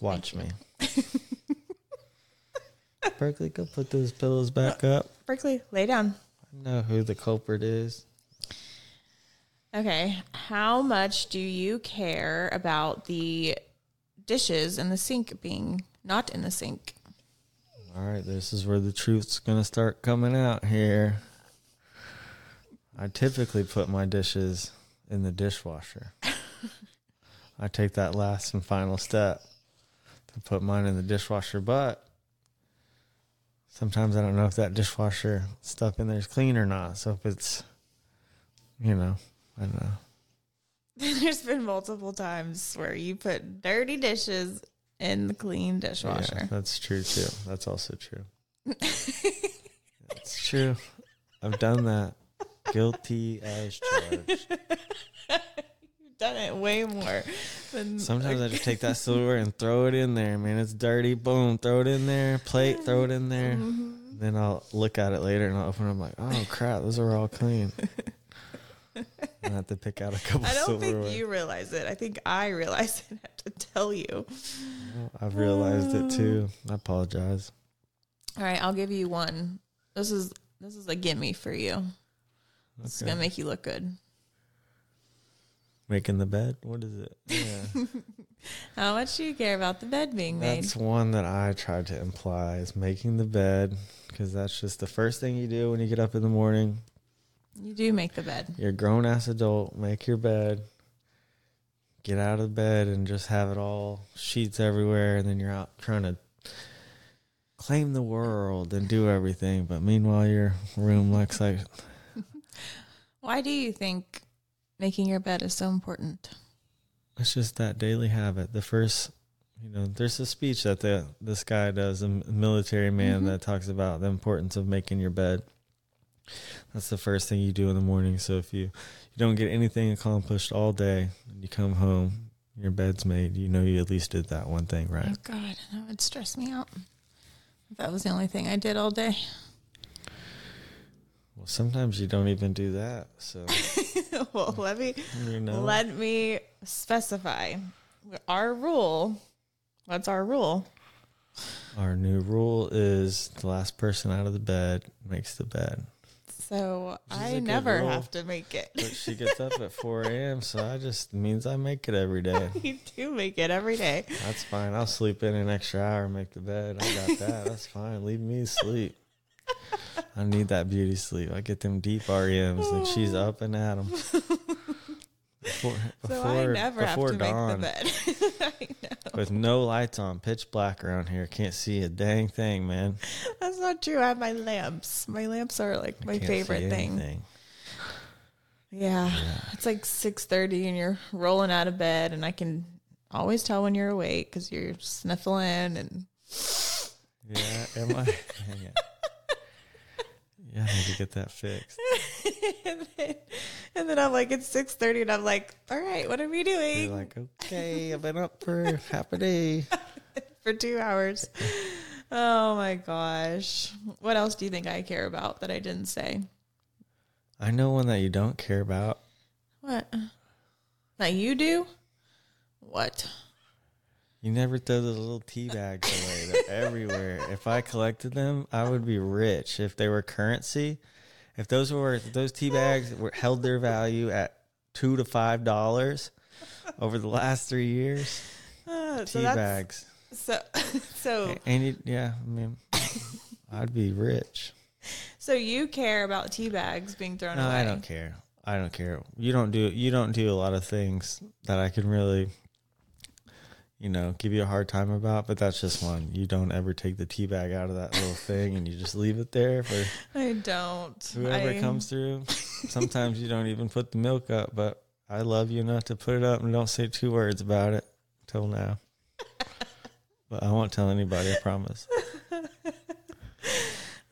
Watch me. Berkeley, go put those pillows back uh, up. Berkeley, lay down. I know who the culprit is. Okay. How much do you care about the dishes in the sink being not in the sink? All right, this is where the truth's gonna start coming out here. I typically put my dishes in the dishwasher. I take that last and final step to put mine in the dishwasher, but sometimes I don't know if that dishwasher stuff in there is clean or not. So if it's, you know, I don't know. There's been multiple times where you put dirty dishes in the clean Yeah, dishwasher. that's true too. That's also true. It's true. I've done that. Guilty as charged. You've done it way more than Sometimes I just take that silverware and throw it in there. Man, it's dirty. Boom, throw it in there. Plate, throw it in there. Mm-hmm. Then I'll look at it later and I'll open it. I'm like, oh crap, those are all clean. I have to pick out a couple I don't think you realize it. I think I realize it. I have to tell you. I've realized it too. I apologize. All right, I'll give you one. This is this is a gimme for you. Okay. gonna make you look good. Making the bed? What is it? Yeah. How much do you care about the bed being made? That's one that I tried to imply is making the bed because that's just the first thing you do when you get up in the morning. You do make the bed. You're a grown ass adult, make your bed, get out of bed and just have it all sheets everywhere, and then you're out trying to claim the world and do everything. But meanwhile, your room looks like Why do you think making your bed is so important? it's just that daily habit. The first, you know, there's a speech that the this guy does, a military man mm-hmm. that talks about the importance of making your bed. That's the first thing you do in the morning. So if you you don't get anything accomplished all day, and you come home, your bed's made. You know you at least did that one thing right. Oh God, that would stress me out. If that was the only thing I did all day. Well, sometimes you don't even do that. So well, mm, let me you know, let me specify. Our rule. What's our rule? our new rule is the last person out of the bed makes the bed. So This is a I never rule. have to make it. But she gets up at 4 a.m., so I just means I make it every day. you do make it every day. That's fine. I'll sleep in an extra hour and make the bed. I got that. That's fine. Leave me asleep. I need that beauty sleep. I get them deep REMs, and she's up and at 'em. Before, So I never have to dawn, make the bed. I know. with no lights on, pitch black around here. Can't see a dang thing, man. That's not true. I have my lamps. My lamps are like my favorite thing. anything. Yeah. It's like 6:30 and you're rolling out of bed and I can always tell when you're awake cuz you're sniffling and Yeah, am I? It. Yeah, I need to get that fixed. and then, and then I'm like it's 6:30 and I'm like, "All right, what are we doing?" You're like, okay, I've been up for half a day. for 2 hours. Oh my gosh. What else do you think I care about that I didn't say? I know one that you don't care about. What? That you do? What? You never throw those little tea bags away. They're everywhere. If I collected them, I would be rich. If they were currency, if those were if those tea bags were held their value at two to five dollars over the last three years, Uh, tea bags. So, so, And you, yeah, I mean, I'd be rich. so you care about tea bags being thrown No, away? I don't care. I don't care. You don't do you don't do a lot of things that I can really you know, give you a hard time about, but that's just one. You don't ever take the tea bag out of that little thing and you just leave it there for I don't. whoever I, comes through. Sometimes you don't even put the milk up, but I love you enough to put it up and don't say two words about it till now. but I won't tell anybody, I promise.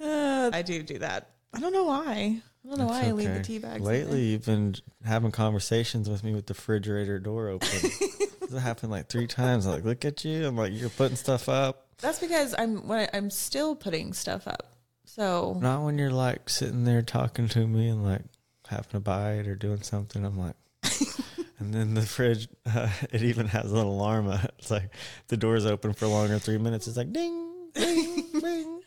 Uh, I do do that. I don't know why. I don't know That's why I leave the tea bags. Lately, you've been having conversations with me with the refrigerator door open. This happened like three times. I'm like, look at you. I'm like, you're putting stuff up. That's because I'm when I, I'm still putting stuff up. So Not when you're like sitting there talking to me and like having a bite or doing something. I'm like, and then the fridge, uh, it even has an alarm. on it. It's like the door's open for longer than three minutes. It's like ding, ding, ding.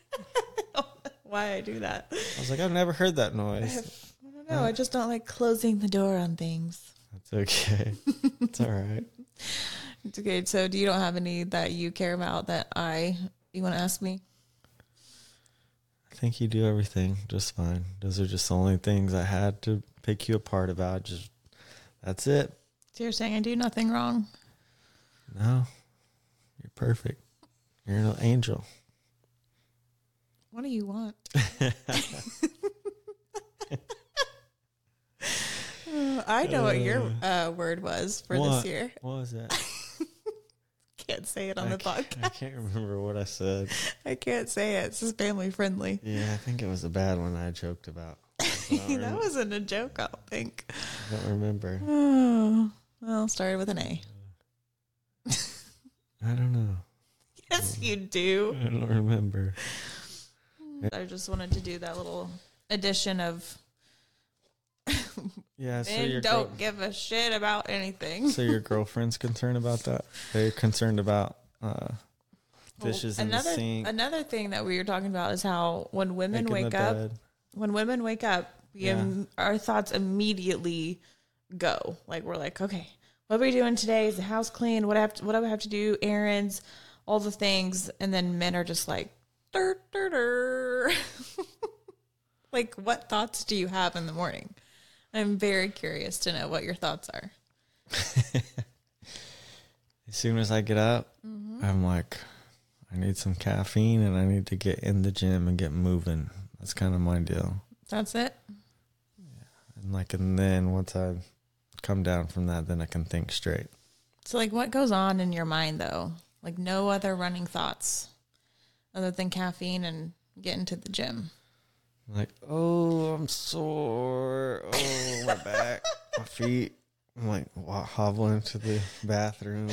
why I do that? I was like, I've never heard that noise. I don't know. I just don't like closing the door on things. That's okay. it's all right. It's okay. So do you don't have any that you care about that I you want to ask me? I think you do everything just fine. Those are just the only things I had to pick you apart about. Just that's it. So you're saying I do nothing wrong? No, you're perfect. You're an angel. What do you want? Uh, I know what your uh, word was for What? this year. What was that? Can't say it on I the podcast. I can't remember what I said. I can't say it. It's just family friendly. Yeah, I think it was a bad one I joked about. I that wasn't a joke, I don't think. I don't remember. Oh, well, started with an A. I don't know. Yes, you do. I don't remember. I just wanted to do that little addition of Yeah, so men your don't girl- give a shit about anything. so your girlfriend's concerned about that. They're concerned about uh, dishes in the another sink, another thing that we were talking about is how when women wake up, bed. when women wake up, we Yeah. im- our thoughts immediately go. Like we're like, okay, what are we doing today? Is the house clean? What I have to, what do I have to do? Errands, all the things, and then men are just like, dur, dur, dur. like what thoughts do you have in the morning? I'm very curious to know what your thoughts are. As soon as I get up, Mm-hmm. I'm like, I need some caffeine and I need to get in the gym and get moving. That's kind of my deal. That's it. Yeah. And like, and then once I come down from that, then I can think straight. So, like, what goes on in your mind though? Like, no other running thoughts other than caffeine and getting to the gym. Like, oh, I'm sore. Oh, my back, my feet. I'm like hobbling to the bathroom.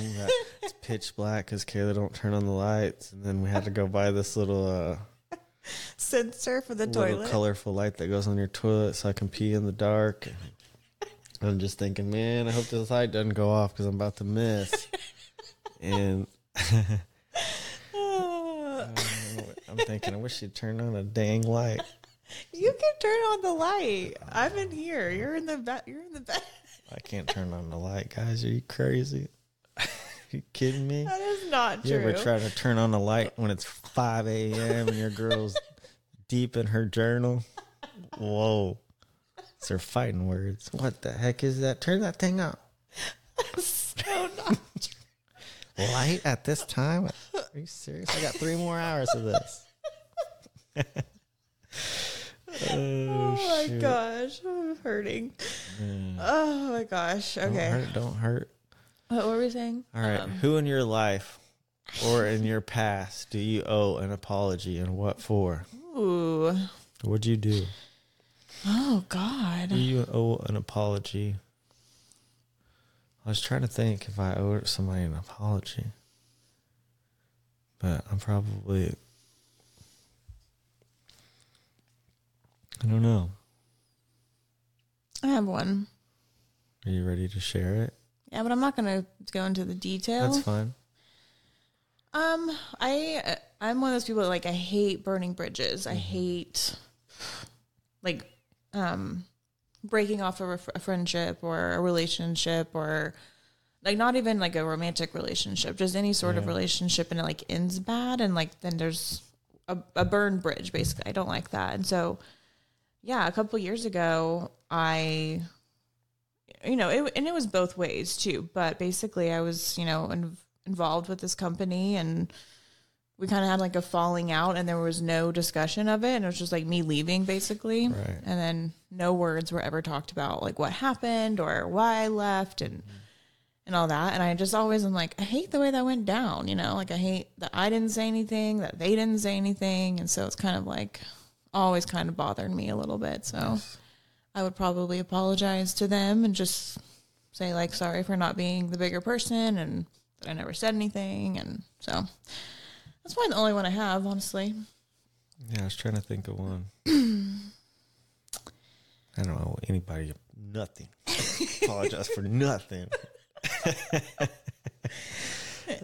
It's pitch black because Kayla don't turn on the lights, and then we had to go buy this little uh, Sensor for the little toilet. colorful light that goes on your toilet so I can pee in the dark. I'm just thinking, man, I hope this light doesn't go off because I'm about to miss. and Ah. I'm thinking, I wish you'd turn on a dang light. You can turn on the light. I'm in here. You're in the back. You're in the back. I can't turn on the light, guys. Are you crazy? you kidding me? That is not You true. You ever try to turn on the light when it's 5 a.m. and your girl's deep in her journal? Whoa. It's her fighting words. What the heck is that? Turn that thing up. so not Light at this time? Are you serious? I got three more hours of this. Oh my shoot. gosh, I'm hurting. Mm. Oh my gosh. Don't Okay. hurt, don't hurt. What were we saying? All right. Um, Who in your life or in your past do you owe an apology and what for? Ooh. What'd you do? Oh God. Do you owe an apology? I was trying to think if I owe somebody an apology. But I'm probably. I don't know. I have one. Are you ready to share it? Yeah, but I'm not gonna go into the details. That's fine. Um, I I'm one of those people that, like I hate burning bridges. Mm-hmm. I hate like um breaking off a, ref- a friendship or a relationship or like not even like a romantic relationship, just any sort of relationship and it like ends bad and like then there's a, a burned bridge basically. I don't like that. And so yeah, a couple years ago I you know, it, and it was both ways too. But basically, I was, you know, in, involved with this company, and we kind of had like a falling out, and there was no discussion of it, and it was just like me leaving, basically. Right. And then no words were ever talked about, like what happened or why I left, and mm-hmm. and all that. And I just always am like, I hate the way that went down. You know, like I hate that I didn't say anything, that they didn't say anything, and so it's kind of like always kind of bothered me a little bit. So. I would probably apologize to them and just say like sorry for not being the bigger person and that I never said anything and so that's probably the only one I have, honestly. Yeah, I was trying to think of one. I don't know anybody. Nothing. Apologize for nothing.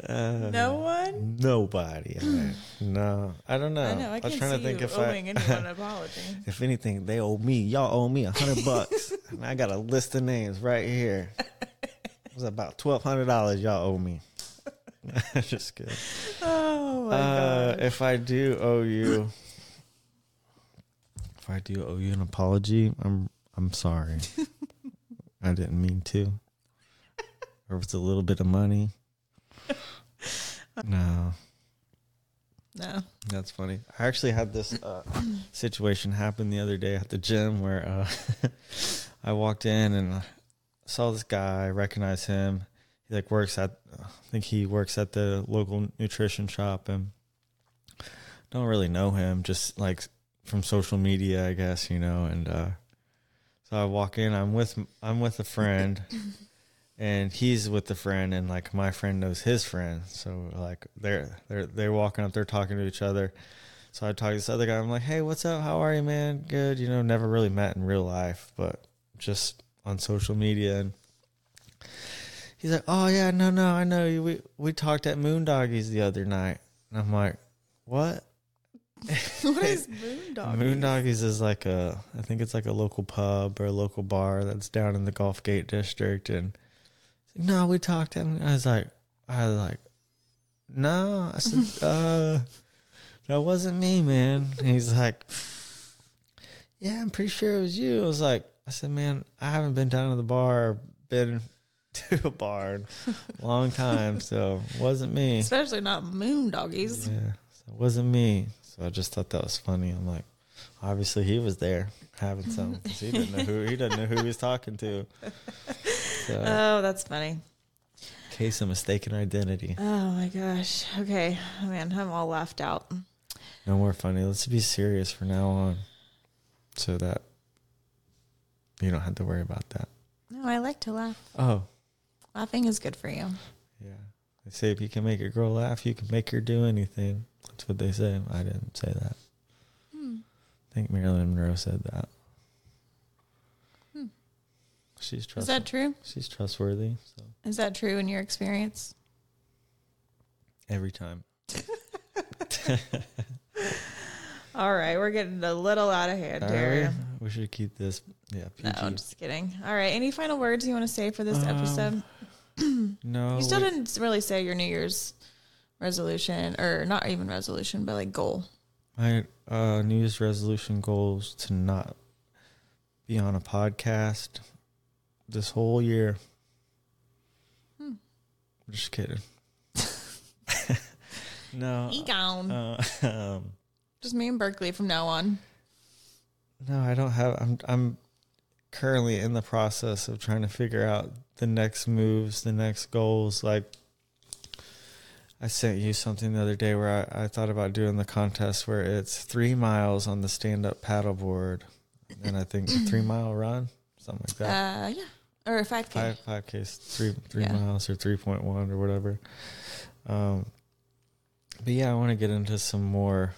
Uh, no one? Nobody. I, no, I don't know. I know, I was trying to think if owing I, anyone an apology. if anything, they owe me. Y'all owe me a hundred bucks, and I got a list of names right here. It was about twelve hundred dollars y'all owe me. Just kidding. Oh my Uh, god. if I do owe you, if I do owe you an apology, I'm I'm sorry. I didn't mean to. Or if it's a little bit of money. No, No. that's funny. I actually had this uh, situation happen the other day at the gym where uh, I walked in and I saw this guy, I recognized him. He like works at, I think he works at the local nutrition shop and don't really know him, just like from social media, I guess, you know. And uh, so I walk in, I'm with I'm with a friend, and he's with the friend, and like my friend knows his friend, so like they're they're they're walking up, they're talking to each other. So I talk to this other guy. I'm like, "Hey, what's up? How are you, man? Good. You know, never really met in real life, but just on social media." And he's like, "Oh yeah, no, no, I know you. We we talked at Moondoggies the other night." And I'm like, "What?" what is Moondog? Moondoggies is like a, I think it's like a local pub or a local bar that's down in the Gulf Gate district. And no, we talked. And I was like, I was like, no, I said, uh, that wasn't me, man. And he's like, yeah, I'm pretty sure it was you. I was like, I said, man, I haven't been down to the bar, or been to a bar in a long time, so it wasn't me. Especially not Moondoggies. Yeah, so it wasn't me. So I just thought that was funny. I'm like, obviously he was there having some he didn't know who he didn't know who he was talking to. So, Oh, that's funny. case of mistaken identity. Oh my gosh. Okay. Oh, man, I'm all laughed out. No more funny. Let's be serious from now on, so that you don't have to worry about that. No, I like to laugh. Oh, Laughing is good for you. yeah. They say if you can make a girl laugh, you can make her do anything. That's what they say. I didn't say that. Hmm. I think Marilyn Monroe said that. She's Is that true? She's trustworthy. So Is that true in your experience? every time. All right, we're getting a little out of hand Are here. we? We should keep this. Yeah, No, I'm just kidding. All right, any final words you want to say for this Um, episode? no. You still we- didn't really say your New Year's resolution, or not even resolution, but like goal. My uh, New Year's resolution goals to not be on a podcast this whole year. Hmm. Just kidding. no. Egon. Uh, um, Just me and Berkeley from now on. no, I don't have. I'm. I'm currently in the process of trying to figure out the next moves, the next goals. Like, I sent you something the other day where I, I thought about doing the contest where it's three miles on the stand up paddleboard, and I think three mile run, something like that. Uh, yeah, or a five k. Five five Ks, three three Yeah. miles or three point one or whatever. Um, but yeah, I want to get into some more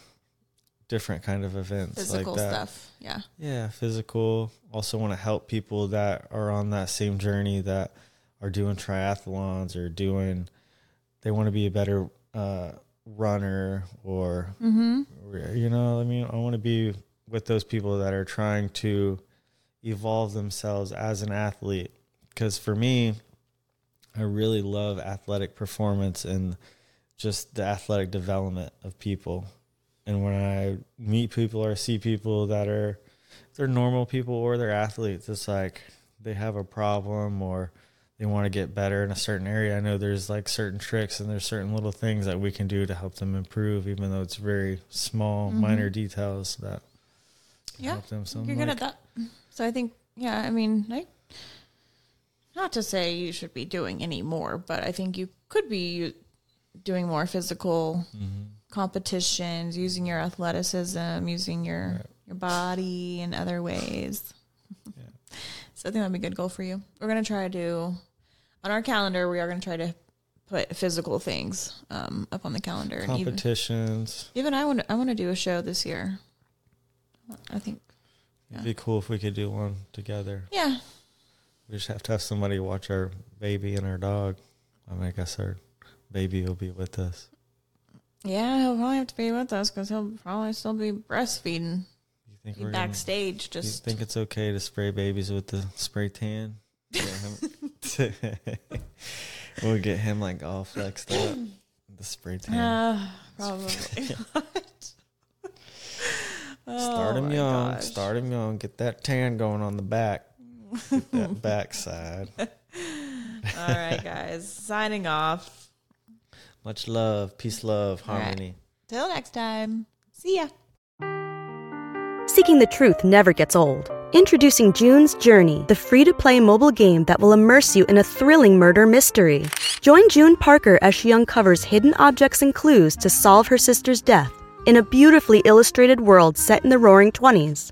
different kind of events Physical like that. stuff. Yeah. Yeah, physical. Also want to help people that are on that same journey that are doing triathlons or doing they want to be a better uh, runner or, or you know i mean i want to be with those people that are trying to evolve themselves as an athlete because for me i really love athletic performance and just the athletic development of people. And when i meet people or see people that are they're normal people or they're athletes it's like they have a problem or they want to get better in a certain area. I know there's like certain tricks and there's certain little things that we can do to help them improve even though it's very small mm-hmm. minor details that Yeah, help them so I'm You're good like, at that. So I think, yeah, I mean, I, not to say you should be doing any more, but I think you could be doing more physical Mm-hmm. competitions, using your athleticism, using your your body in other ways. So I think that'd be a good goal for you. We're gonna try to do on our calendar. We are gonna try to put physical things um, up on the calendar. And even, competitions even I want I want to do a show this year. I think, it'd be cool if we could do one together yeah, we just have to have somebody watch our baby and our dog i mean, i guess our baby will be with us Yeah, he'll probably have to be with us because he'll probably still be breastfeeding. you think Be we're gonna- backstage, You just think it's okay to spray babies with the spray tan? We'll get him like all flexed up. The spray tan. uh, probably. start Oh him my young. gosh. Start him young. Get that tan going on the back. Get that backside. All right, guys, signing off. Much love, peace, love, All right. harmony. Till next time. See ya. Seeking the truth never gets old. Introducing June's Journey, the free to play mobile game that will immerse you in a thrilling murder mystery. Join June Parker as she uncovers hidden objects and clues to solve her sister's death in a beautifully illustrated world set in the roaring 20s.